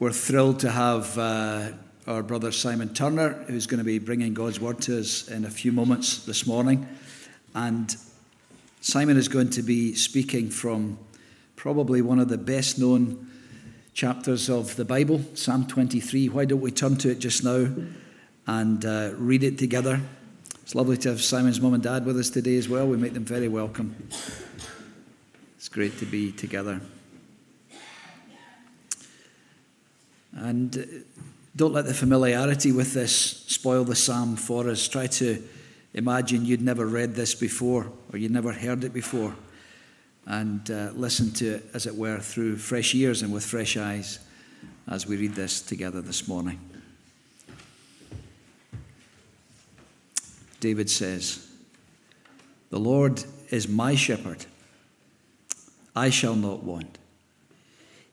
We're thrilled to have uh, our brother Simon Turner, who's going to be bringing God's word to us in a few moments this morning. And Simon is going to be speaking from probably one of the best known chapters of the Bible, Psalm 23. Why don't we turn to it just now and uh, read it together? It's lovely to have Simon's mum and dad with us today as well. We make them very welcome. It's great to be together. And don't let the familiarity with this spoil the psalm for us. Try to imagine you'd never read this before or you'd never heard it before and uh, listen to it, as it were, through fresh ears and with fresh eyes as we read this together this morning. David says, The Lord is my shepherd, I shall not want.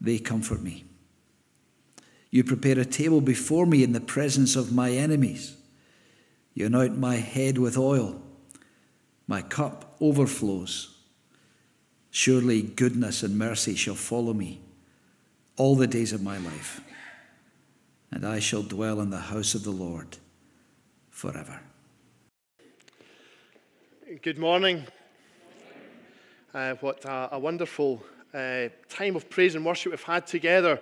they comfort me. You prepare a table before me in the presence of my enemies. You anoint my head with oil. My cup overflows. Surely goodness and mercy shall follow me all the days of my life, and I shall dwell in the house of the Lord forever. Good morning. Uh, what a, a wonderful uh, time of praise and worship we've had together.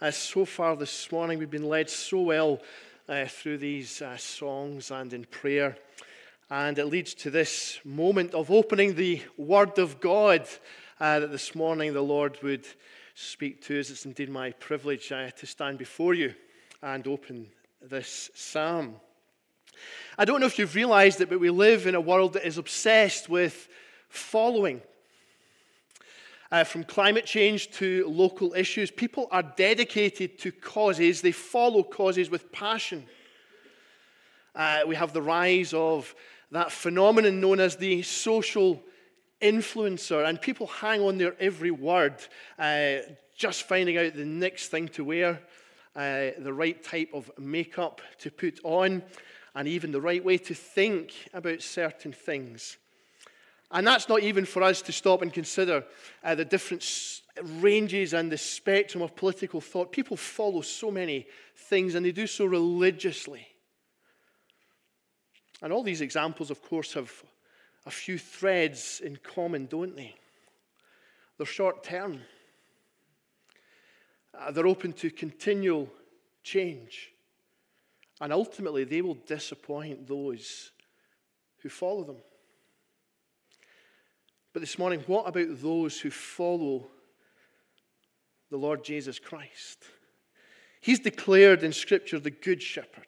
Uh, so far this morning, we've been led so well uh, through these uh, songs and in prayer. And it leads to this moment of opening the Word of God uh, that this morning the Lord would speak to us. It's indeed my privilege uh, to stand before you and open this psalm. I don't know if you've realized it, but we live in a world that is obsessed with following uh, from climate change to local issues. People are dedicated to causes, they follow causes with passion. Uh, we have the rise of that phenomenon known as the social influencer, and people hang on their every word, uh, just finding out the next thing to wear, uh, the right type of makeup to put on, and even the right way to think about certain things. And that's not even for us to stop and consider uh, the different ranges and the spectrum of political thought. People follow so many things and they do so religiously. And all these examples, of course, have a few threads in common, don't they? They're short term, uh, they're open to continual change. And ultimately, they will disappoint those who follow them. But this morning, what about those who follow the Lord Jesus Christ? He's declared in Scripture the Good Shepherd.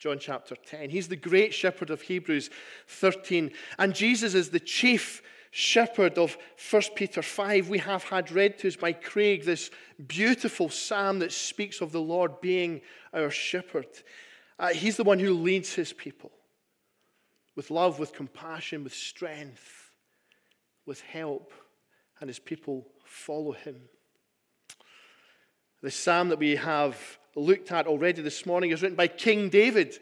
John chapter 10. He's the great shepherd of Hebrews 13. And Jesus is the chief shepherd of 1 Peter 5. We have had read to us by Craig this beautiful psalm that speaks of the Lord being our shepherd. Uh, he's the one who leads his people with love, with compassion, with strength with help, and his people follow him. The psalm that we have looked at already this morning is written by King David.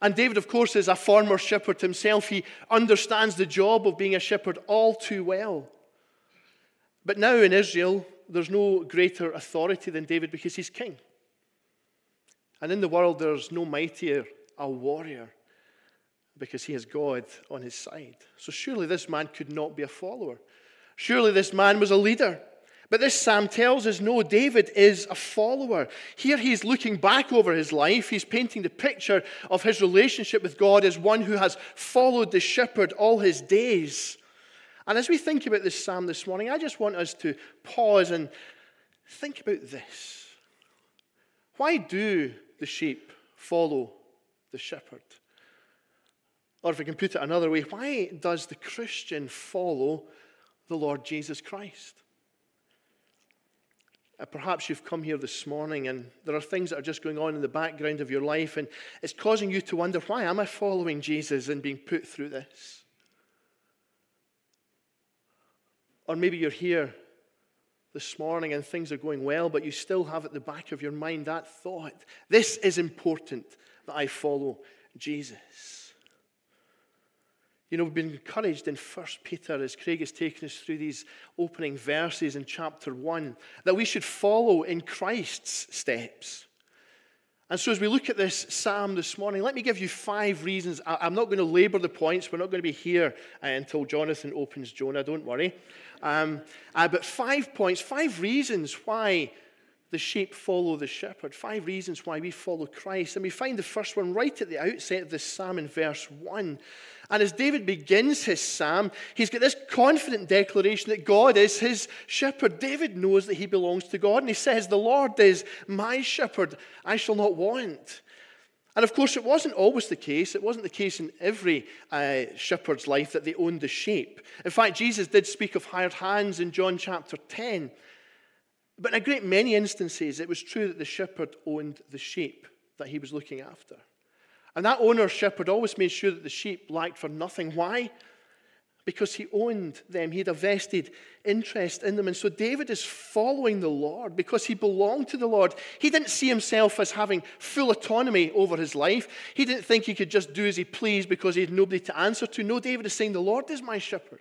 And David, of course, is a former shepherd himself. He understands the job of being a shepherd all too well. But now in Israel, there's no greater authority than David because he's king. And in the world, there's no mightier a warrior because he has God on his side. So surely this man could not be a follower. Surely this man was a leader. But this psalm tells us no, David is a follower. Here he's looking back over his life. He's painting the picture of his relationship with God as one who has followed the shepherd all his days. And as we think about this psalm this morning, I just want us to pause and think about this. Why do the sheep follow the shepherd? Or if we can put it another way, why does the Christian follow the Lord Jesus Christ? uh, perhaps you've come here this morning and there are things that are just going on in the background of your life and it's causing you to wonder why am I following Jesus and being put through this? Or maybe you're here this morning and things are going well, but you still have at the back of your mind that thought this is important that I follow Jesus. You know, we've been encouraged in 1 Peter as Craig has taken us through these opening verses in chapter 1 that we should follow in Christ's steps. And so, as we look at this psalm this morning, let me give you five reasons. I'm not going to labor the points. We're not going to be here uh, until Jonathan opens Jonah, don't worry. Um, uh, but five points, five reasons why the sheep follow the shepherd. Five reasons why we follow Christ. And we find the first one right at the outset of this psalm in verse 1. And as David begins his psalm, he's got this confident declaration that God is his shepherd. David knows that he belongs to God, and he says, The Lord is my shepherd, I shall not want. And of course, it wasn't always the case. It wasn't the case in every uh, shepherd's life that they owned the sheep. In fact, Jesus did speak of hired hands in John chapter 10. But in a great many instances, it was true that the shepherd owned the sheep that he was looking after. And that owner shepherd always made sure that the sheep lacked for nothing. Why? Because he owned them, he had a vested interest in them. And so David is following the Lord because he belonged to the Lord. He didn't see himself as having full autonomy over his life. He didn't think he could just do as he pleased because he had nobody to answer to. No, David is saying, The Lord is my shepherd.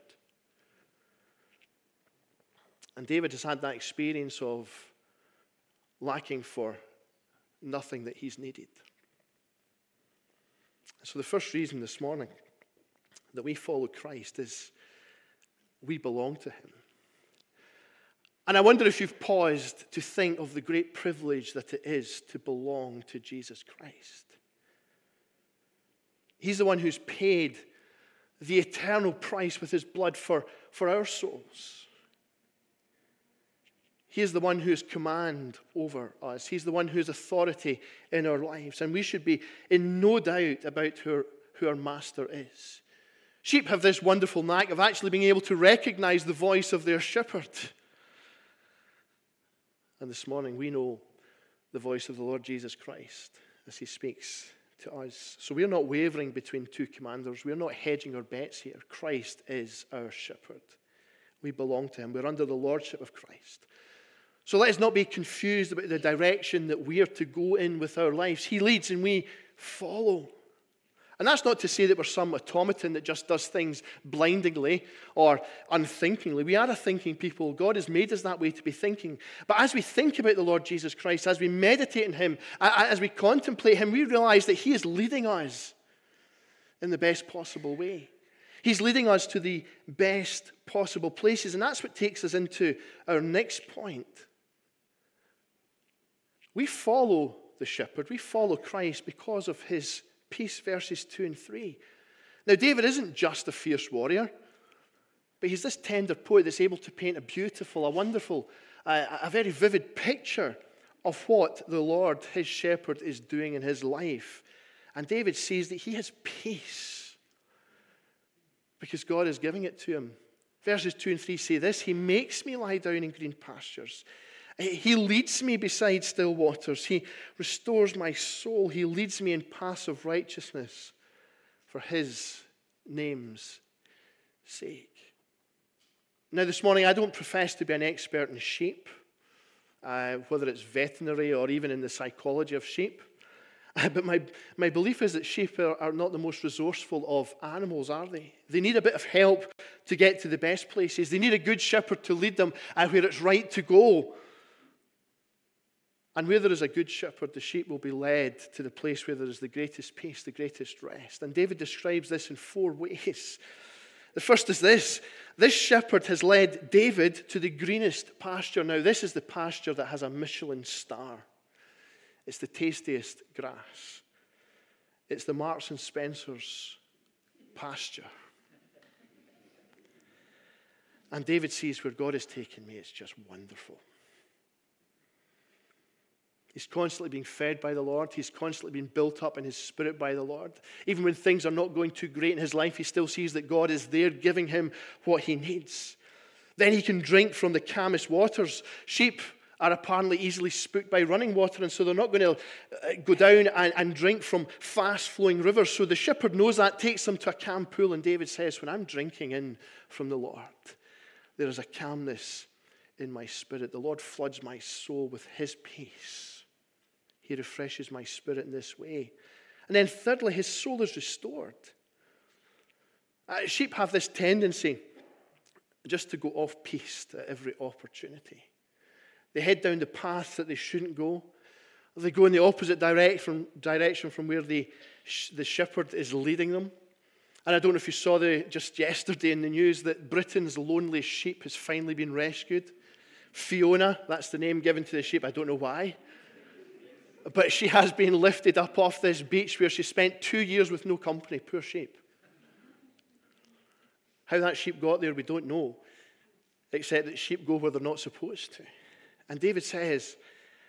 And David has had that experience of lacking for nothing that he's needed. So, the first reason this morning that we follow Christ is we belong to him. And I wonder if you've paused to think of the great privilege that it is to belong to Jesus Christ. He's the one who's paid the eternal price with his blood for, for our souls. He is the one who has command over us. He's the one who has authority in our lives. And we should be in no doubt about who our, who our master is. Sheep have this wonderful knack of actually being able to recognize the voice of their shepherd. And this morning we know the voice of the Lord Jesus Christ as he speaks to us. So we're not wavering between two commanders. We're not hedging our bets here. Christ is our shepherd. We belong to him. We're under the lordship of Christ. So let us not be confused about the direction that we are to go in with our lives. He leads and we follow. And that's not to say that we're some automaton that just does things blindingly or unthinkingly. We are a thinking people. God has made us that way to be thinking. But as we think about the Lord Jesus Christ, as we meditate on Him, as we contemplate Him, we realize that He is leading us in the best possible way. He's leading us to the best possible places. And that's what takes us into our next point. We follow the shepherd, we follow Christ because of his peace, verses 2 and 3. Now, David isn't just a fierce warrior, but he's this tender poet that's able to paint a beautiful, a wonderful, a very vivid picture of what the Lord, his shepherd, is doing in his life. And David sees that he has peace because God is giving it to him. Verses 2 and 3 say this He makes me lie down in green pastures. He leads me beside still waters. He restores my soul. He leads me in paths of righteousness for his name's sake. Now, this morning, I don't profess to be an expert in sheep, uh, whether it's veterinary or even in the psychology of sheep. Uh, but my, my belief is that sheep are, are not the most resourceful of animals, are they? They need a bit of help to get to the best places. They need a good shepherd to lead them uh, where it's right to go. And where there is a good shepherd, the sheep will be led to the place where there is the greatest peace, the greatest rest. And David describes this in four ways. The first is this this shepherd has led David to the greenest pasture. Now, this is the pasture that has a Michelin star, it's the tastiest grass, it's the Marks and Spencer's pasture. And David sees where God has taken me, it's just wonderful. He's constantly being fed by the Lord. He's constantly being built up in his spirit by the Lord. Even when things are not going too great in his life, he still sees that God is there giving him what he needs. Then he can drink from the calmest waters. Sheep are apparently easily spooked by running water, and so they're not going to uh, go down and, and drink from fast flowing rivers. So the shepherd knows that, takes them to a calm pool, and David says, When I'm drinking in from the Lord, there is a calmness in my spirit. The Lord floods my soul with his peace. He refreshes my spirit in this way. And then, thirdly, his soul is restored. Uh, sheep have this tendency just to go off piste at every opportunity. They head down the path that they shouldn't go. They go in the opposite direction, direction from where the, the shepherd is leading them. And I don't know if you saw the, just yesterday in the news that Britain's lonely sheep has finally been rescued. Fiona, that's the name given to the sheep. I don't know why. But she has been lifted up off this beach where she spent two years with no company. Poor sheep. How that sheep got there, we don't know, except that sheep go where they're not supposed to. And David says,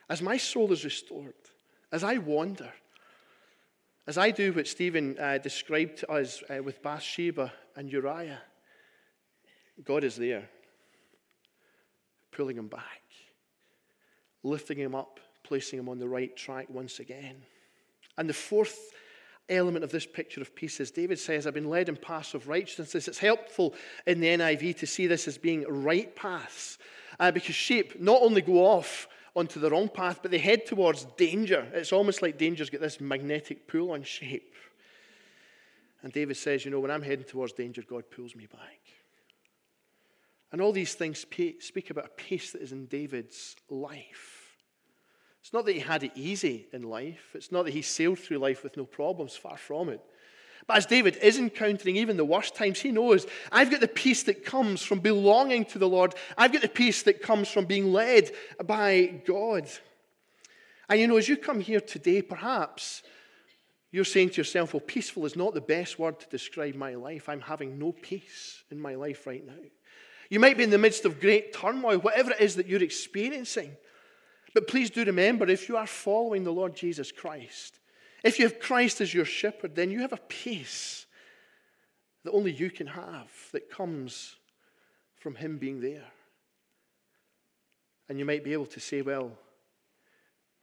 As my soul is restored, as I wander, as I do what Stephen uh, described to us uh, with Bathsheba and Uriah, God is there, pulling him back, lifting him up, placing him on the right track once again. And the fourth element of this picture of peace is David says, I've been led in paths of righteousness. It's helpful in the NIV to see this as being right paths uh, because sheep not only go off onto the wrong path, but they head towards danger. It's almost like danger's got this magnetic pull on sheep. And David says, You know, when I'm heading towards danger, God pulls me back. And all these things speak about a peace that is in David's life. It's not that he had it easy in life, it's not that he sailed through life with no problems, far from it. But as David is encountering even the worst times, he knows I've got the peace that comes from belonging to the Lord. I've got the peace that comes from being led by God. And you know, as you come here today, perhaps you're saying to yourself, well, peaceful is not the best word to describe my life. I'm having no peace in my life right now. You might be in the midst of great turmoil, whatever it is that you're experiencing. But please do remember if you are following the Lord Jesus Christ, if you have Christ as your shepherd, then you have a peace that only you can have that comes from Him being there. And you might be able to say, well,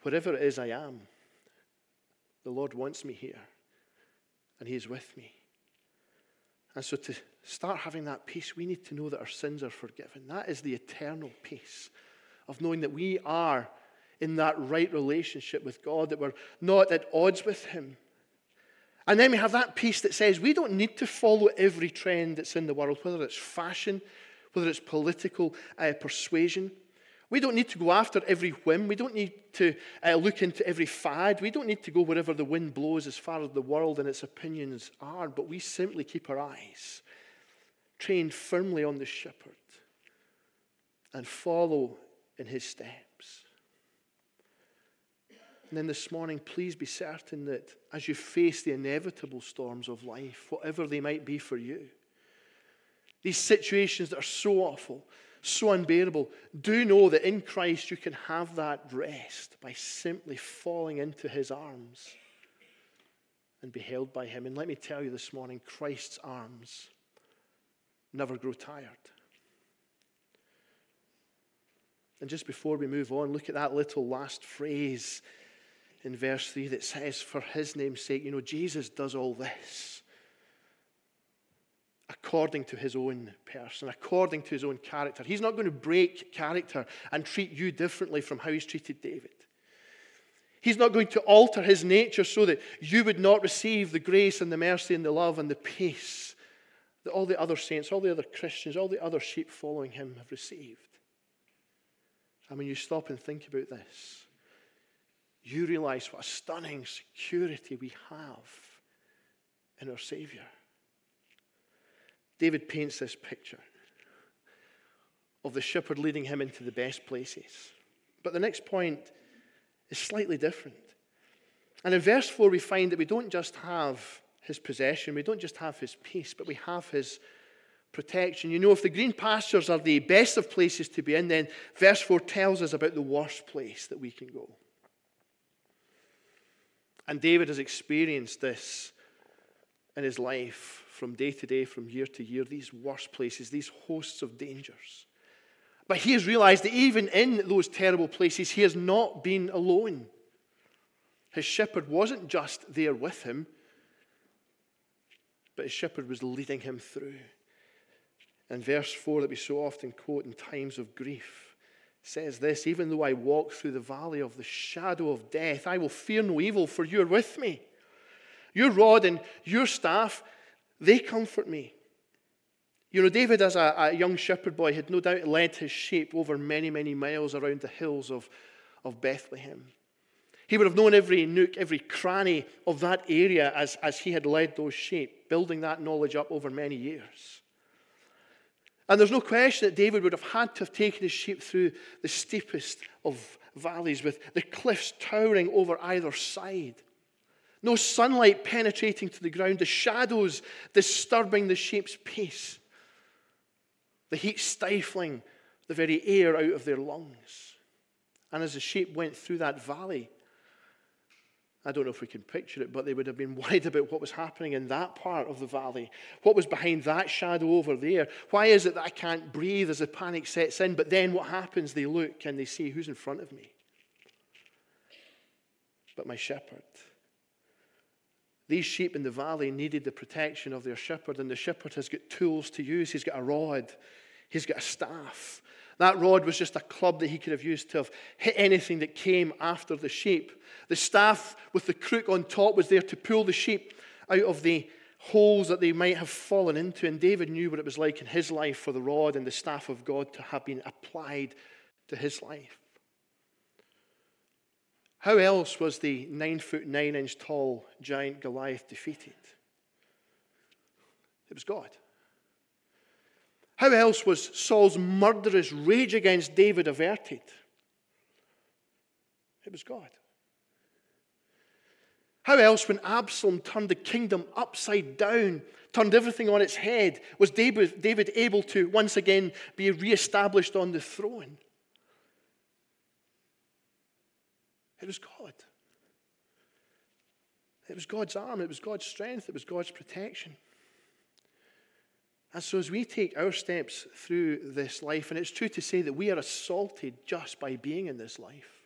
whatever it is I am, the Lord wants me here, and He is with me. And so, to start having that peace, we need to know that our sins are forgiven. That is the eternal peace of knowing that we are in that right relationship with God, that we're not at odds with Him. And then we have that peace that says we don't need to follow every trend that's in the world, whether it's fashion, whether it's political uh, persuasion. We don't need to go after every whim. We don't need to uh, look into every fad. We don't need to go wherever the wind blows as far as the world and its opinions are, but we simply keep our eyes trained firmly on the shepherd and follow in his steps. And then this morning, please be certain that as you face the inevitable storms of life, whatever they might be for you, these situations that are so awful, so unbearable, do know that in Christ you can have that rest by simply falling into his arms and be held by him. And let me tell you this morning Christ's arms never grow tired. And just before we move on, look at that little last phrase in verse 3 that says, For his name's sake, you know, Jesus does all this according to his own person, according to his own character. He's not going to break character and treat you differently from how he's treated David. He's not going to alter his nature so that you would not receive the grace and the mercy and the love and the peace that all the other saints, all the other Christians, all the other sheep following him have received. And when you stop and think about this, you realize what a stunning security we have in our Savior. David paints this picture of the shepherd leading him into the best places. But the next point is slightly different. And in verse 4, we find that we don't just have his possession, we don't just have his peace, but we have his protection. You know, if the green pastures are the best of places to be in, then verse 4 tells us about the worst place that we can go. And David has experienced this in his life from day to day, from year to year, these worst places, these hosts of dangers. But he has realized that even in those terrible places, he has not been alone. His shepherd wasn't just there with him, but his shepherd was leading him through. And verse 4 that we so often quote in times of grief says this Even though I walk through the valley of the shadow of death, I will fear no evil, for you are with me. Your rod and your staff, they comfort me. You know, David, as a, a, young shepherd boy, had no doubt led his sheep over many, many miles around the hills of, of Bethlehem. He would have known every nook, every cranny of that area as, as he had led those sheep, building that knowledge up over many years. And there's no question that David would have had to have taken his sheep through the steepest of valleys with the cliffs towering over either side. No sunlight penetrating to the ground, the shadows disturbing the sheep's pace the heat stifling the very air out of their lungs. And as the sheep went through that valley, I don't know if we can picture it, but they would have been worried about what was happening in that part of the valley. What was behind that shadow over there? Why is it that I can't breathe as the panic sets in? But then what happens? They look and they see who's in front of me. But my shepherd. These sheep in the valley needed the protection of their shepherd, and the shepherd has got tools to use. He's got a rod, he's got a staff. That rod was just a club that he could have used to have hit anything that came after the sheep. The staff with the crook on top was there to pull the sheep out of the holes that they might have fallen into. And David knew what it was like in his life for the rod and the staff of God to have been applied to his life. How else was the nine foot nine inch tall giant Goliath defeated? It was God. How else was Saul's murderous rage against David averted? It was God. How else, when Absalom turned the kingdom upside down, turned everything on its head, was David, David able to once again be reestablished on the throne? It was God. It was God's arm, it was God's strength, it was God's protection. And so, as we take our steps through this life, and it's true to say that we are assaulted just by being in this life.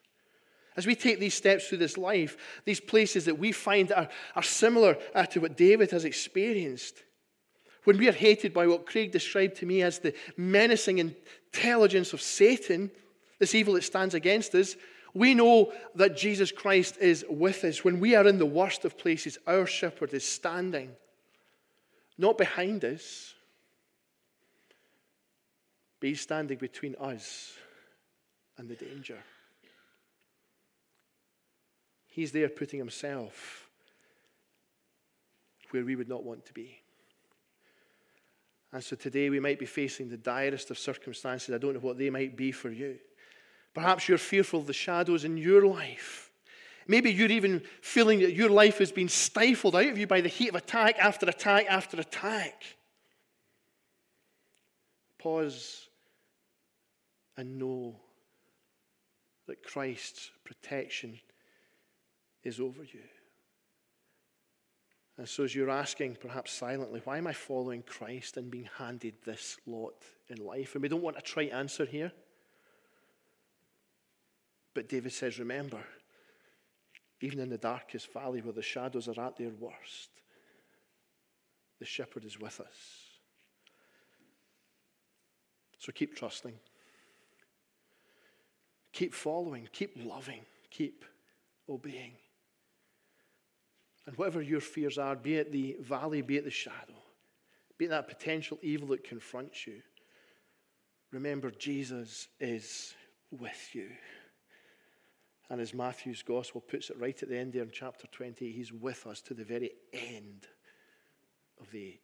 As we take these steps through this life, these places that we find are, are similar uh, to what David has experienced, when we are hated by what Craig described to me as the menacing intelligence of Satan, this evil that stands against us, we know that Jesus Christ is with us. When we are in the worst of places, our shepherd is standing, not behind us, but he's standing between us and the danger. He's there putting himself where we would not want to be. And so today we might be facing the direst of circumstances. I don't know what they might be for you. Perhaps you're fearful of the shadows in your life. Maybe you're even feeling that your life has been stifled out of you by the heat of attack after attack after attack. Pause and know that Christ's protection is over you. And so, as you're asking, perhaps silently, why am I following Christ and being handed this lot in life? And we don't want a trite answer here. But David says, Remember, even in the darkest valley where the shadows are at their worst, the shepherd is with us. So keep trusting, keep following, keep loving, keep obeying. And whatever your fears are, be it the valley, be it the shadow, be it that potential evil that confronts you, remember Jesus is with you. And as Matthew's gospel puts it right at the end there in chapter 20, he's with us to the very end of the age.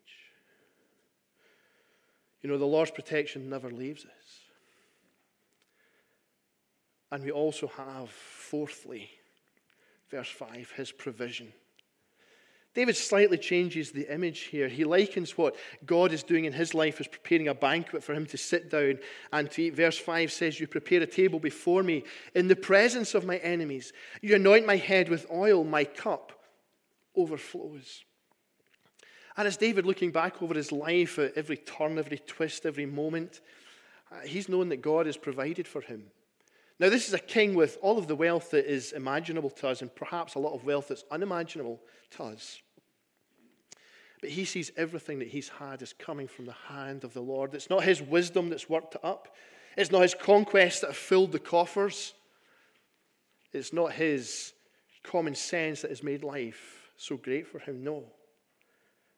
You know, the Lord's protection never leaves us. And we also have, fourthly, verse 5, his provision. David slightly changes the image here. He likens what God is doing in his life as preparing a banquet for him to sit down and to eat. Verse 5 says, You prepare a table before me in the presence of my enemies. You anoint my head with oil, my cup overflows. And as David looking back over his life, at every turn, every twist, every moment, Uh, he's known that God has provided for him. Now, this is a king with all of the wealth that is imaginable to us, and perhaps a lot of wealth that's unimaginable to us. But he sees everything that he's had as coming from the hand of the Lord. It's not his wisdom that's worked it up, it's not his conquests that have filled the coffers, it's not his common sense that has made life so great for him. No.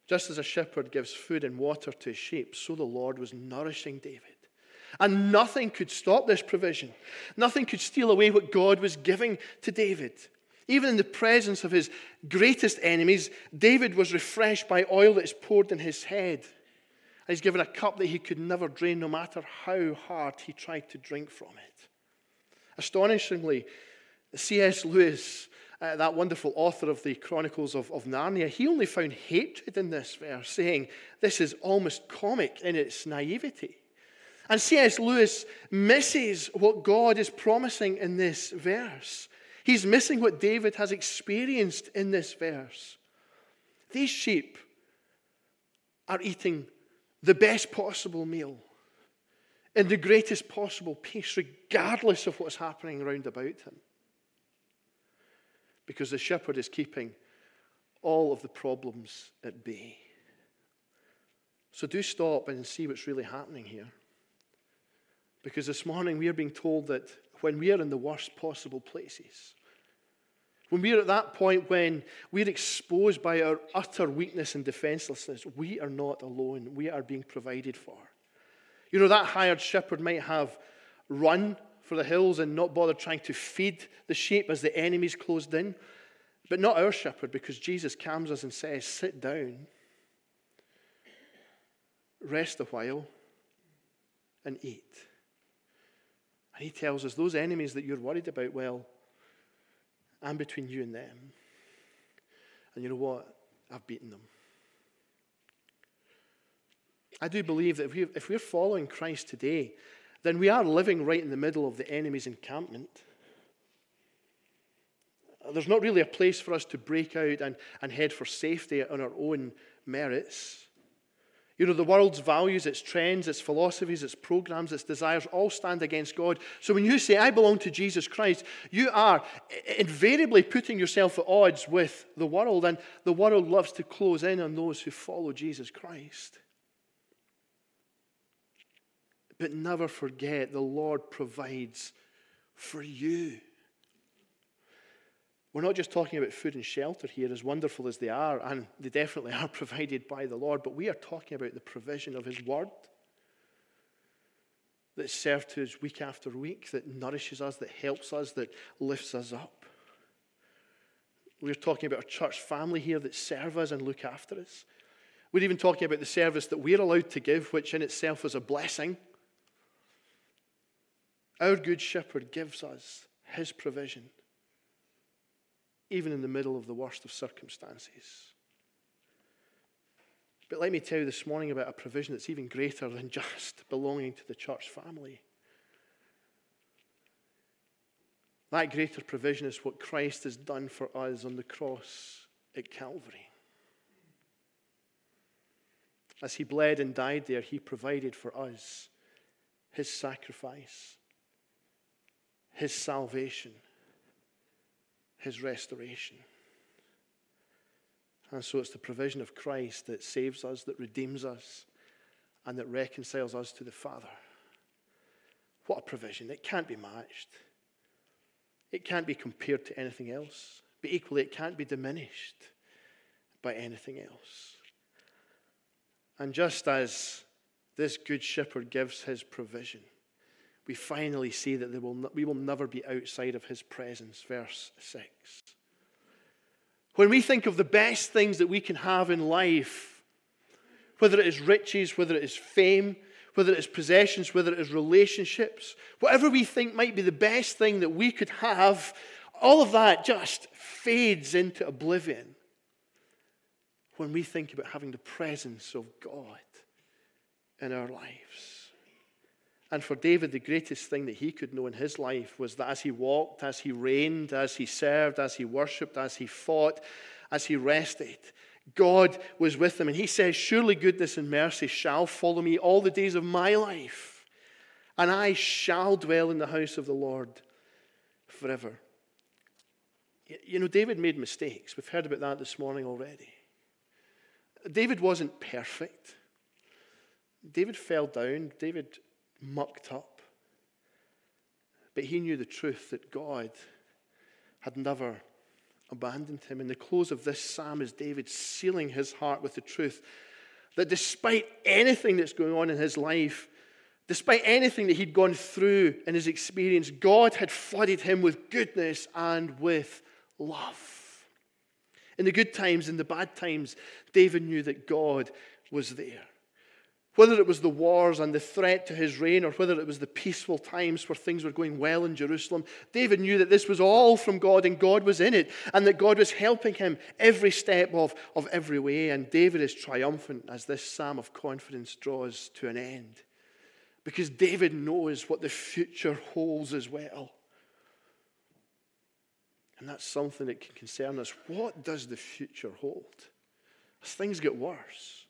Just as a shepherd gives food and water to his sheep, so the Lord was nourishing David. And nothing could stop this provision. Nothing could steal away what God was giving to David. Even in the presence of his greatest enemies, David was refreshed by oil that is poured in his head. And he's given a cup that he could never drain, no matter how hard he tried to drink from it. Astonishingly, C.S. Lewis, uh, that wonderful author of the Chronicles of, of Narnia, he only found hatred in this verse, saying this is almost comic in its naivety. And C.S. Lewis misses what God is promising in this verse. He's missing what David has experienced in this verse. These sheep are eating the best possible meal in the greatest possible peace, regardless of what's happening around about them. Because the shepherd is keeping all of the problems at bay. So do stop and see what's really happening here. Because this morning we are being told that when we are in the worst possible places, when we are at that point when we're exposed by our utter weakness and defenselessness, we are not alone. We are being provided for. You know, that hired shepherd might have run for the hills and not bother trying to feed the sheep as the enemies closed in, but not our shepherd because Jesus calms us and says, Sit down, rest a while, and eat. He tells us those enemies that you're worried about, well, I'm between you and them. And you know what? I've beaten them. I do believe that if, we, we're following Christ today, then we are living right in the middle of the enemy's encampment. There's not really a place for us to break out and, and head for safety on our own merits. You know, the world's values, its trends, its philosophies, its programs, its desires all stand against God. So when you say, I belong to Jesus Christ, you are invariably putting yourself at odds with the world, and the world loves to close in on those who follow Jesus Christ. But never forget the Lord provides for you. We're not just talking about food and shelter here, as wonderful as they are, and they definitely are provided by the Lord, but we are talking about the provision of His Word that's served to us week after week, that nourishes us, that helps us, that lifts us up. We're talking about a church family here that serve us and look after us. We're even talking about the service that we're allowed to give, which in itself is a blessing. Our Good Shepherd gives us His provision even in the middle of the worst of circumstances. But let me tell you this morning about a provision that's even greater than just belonging to the church family. That greater provision is what Christ has done for us on the cross at Calvary. As he bled and died there, he provided for us his sacrifice, his salvation his restoration. And so it's the provision of Christ that saves us, that redeems us, and that reconciles us to the Father. What a provision. It can't be matched. It can't be compared to anything else. But equally, it can't be diminished by anything else. And just as this good shepherd gives his provision, we finally see that will we will never be outside of his presence. Verse 6. When we think of the best things that we can have in life, whether it is riches, whether it is fame, whether it is possessions, whether it is relationships, whatever we think might be the best thing that we could have, all of that just fades into oblivion when we think about having the presence of God in our lives. And for David, the greatest thing that he could know in his life was that as he walked, as he reigned, as he served, as he worshipped, as he fought, as he rested, God was with him. And he says, Surely goodness and mercy shall follow me all the days of my life. and I shall dwell in the house of the Lord forever. You know, David made mistakes. We've heard about that this morning already. David wasn't perfect. David fell down. David mucked up. But he knew the truth that God had never abandoned him. In the close of this psalm is David sealing his heart with the truth that despite anything that's going on in his life, despite anything that he'd gone through in his experience, God had flooded him with goodness and with love. In the good times, in the bad times, David knew that God was there. Whether it was the wars and the threat to his reign, or whether it was the peaceful times where things were going well in Jerusalem, David knew that this was all from God and God was in it, and that God was helping him every step of, of every way. And David is triumphant as this psalm of confidence draws to an end. Because David knows what the future holds as well. And that's something that can concern us. What does the future hold? As things get worse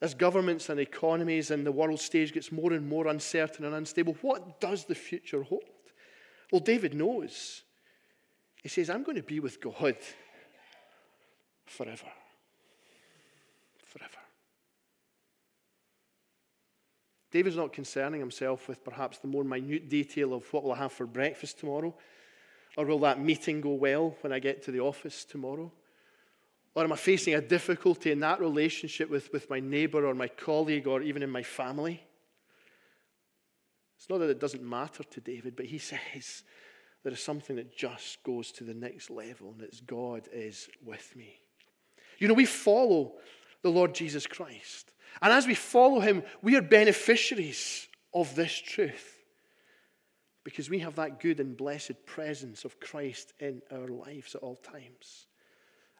as governments and economies and the world stage gets more and more uncertain and unstable, what does the future hold? Well, David knows. He says, I'm going to be with God forever. Forever. David's not concerning himself with perhaps the more minute detail of what will I have for breakfast tomorrow, or will that meeting go well when I get to the office tomorrow? Or am I facing a difficulty in that relationship with, with my neighbor or my colleague or even in my family? It's not that it doesn't matter to David, but he says there is something that just goes to the next level, and it's God is with me. You know, we follow the Lord Jesus Christ. And as we follow him, we are beneficiaries of this truth because we have that good and blessed presence of Christ in our lives at all times.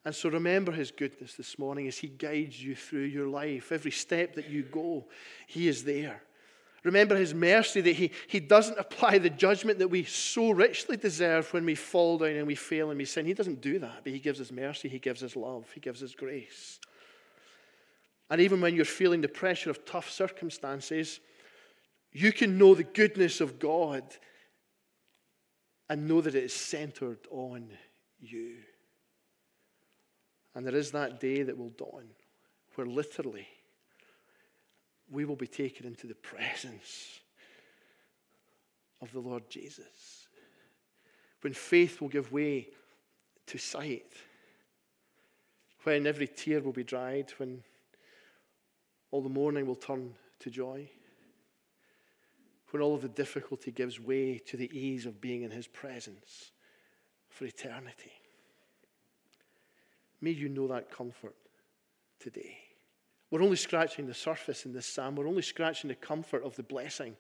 And so remember his goodness this morning as he guides you through your life. Every step that you go, he is there. Remember his mercy that he, he doesn't apply the judgment that we so richly deserve when we fall down and we fail and we sin. He doesn't do that, but he gives us mercy, he gives us love, he gives us grace. And even when you're feeling the pressure of tough circumstances, you can know the goodness of God and know that it is centered on you. And there is that day that will dawn where literally we will be taken into the presence of the Lord Jesus. When faith will give way to sight. When every tear will be dried. When all the mourning will turn to joy. When all of the difficulty gives way to the ease of being in His presence for eternity. May you know that comfort today. We're only scratching the surface in this psalm. We're only scratching the comfort of the blessing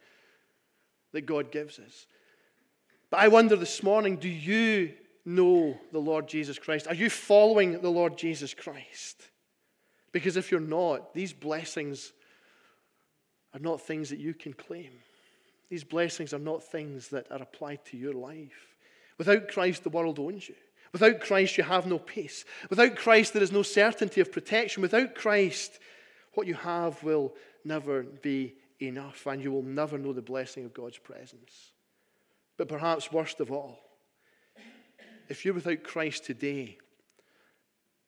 that God gives us. But I wonder this morning do you know the Lord Jesus Christ? Are you following the Lord Jesus Christ? Because if you're not, these blessings are not things that you can claim. These blessings are not things that are applied to your life. Without Christ, the world owns you. Without Christ, you have no peace. Without Christ, there is no certainty of protection. Without Christ, what you have will never be enough, and you will never know the blessing of God's presence. But perhaps worst of all, if you're without Christ today,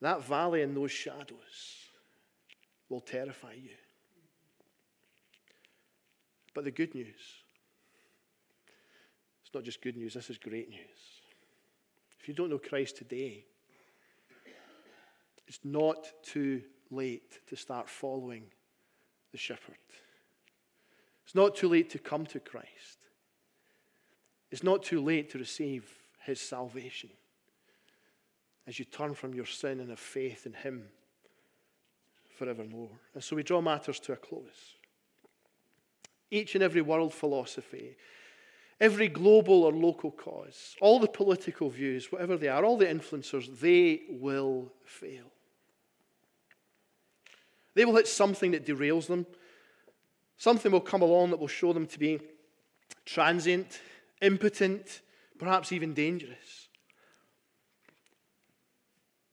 that valley and those shadows will terrify you. But the good news, it's not just good news, this is great news. If you don't know Christ today, it's not too late to start following the shepherd. It's not too late to come to Christ. It's not too late to receive his salvation as you turn from your sin and have faith in him forevermore. And so we draw matters to a close. Each and every world philosophy every global or local cause, all the political views, whatever they are, all the influencers, they will fail. They will hit something that derails them. Something will come along that will show them to be transient, impotent, perhaps even dangerous.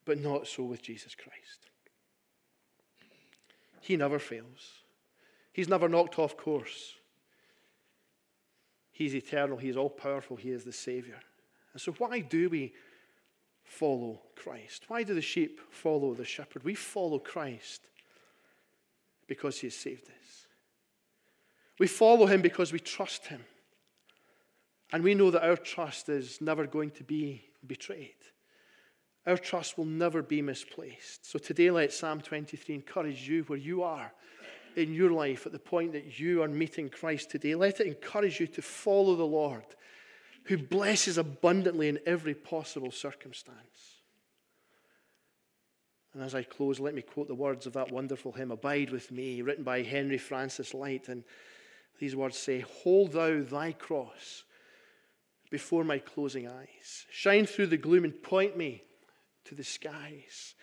But not so with Jesus Christ. He never fails, He's never knocked off course. He's eternal, He is all powerful, He is the Savior. And so, why do we follow Christ? Why do the sheep follow the shepherd? We follow Christ because He has saved us. We follow Him because we trust Him. And we know that our trust is never going to be betrayed. Our trust will never be misplaced. So today, let Psalm 23 encourage you where you are in your life at the point that you are meeting Christ today. Let it encourage you to follow the Lord who blesses abundantly in every possible circumstance. And as I close, let me quote the words of that wonderful hymn, Abide with Me, written by Henry Francis Lyte. And these words say, Hold thou thy cross before my closing eyes. Shine through the gloom and point me to the skies.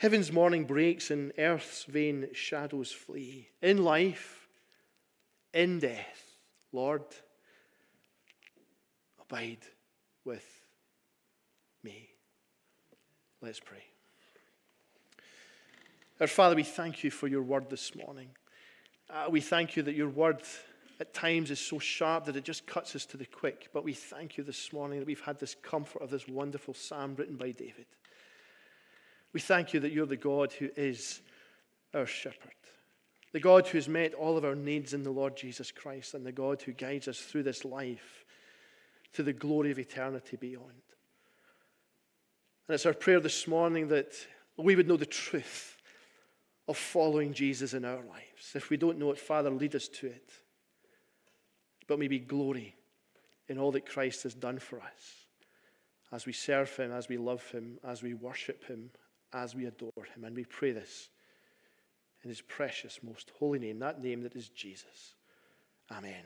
Heaven's morning breaks and earth's vain shadows flee. In life, in death, Lord, abide with me. Let's pray. Our Father, we thank you for your word this morning. Uh, we thank you that your word at times is so sharp that it just cuts us to the quick. But we thank you this morning that we've had this comfort of this wonderful psalm written by David. We thank you that you're the God who is our shepherd, the God who has met all of our needs in the Lord Jesus Christ, and the God who guides us through this life to the glory of eternity beyond. And it's our prayer this morning that we would know the truth of following Jesus in our lives. If we don't know it, Father, lead us to it but maybe glory in all that Christ has done for us as we serve Him, as we love Him, as we worship Him, as we adore Him. And we pray this in His precious, most holy name, that name that is Jesus. Amen.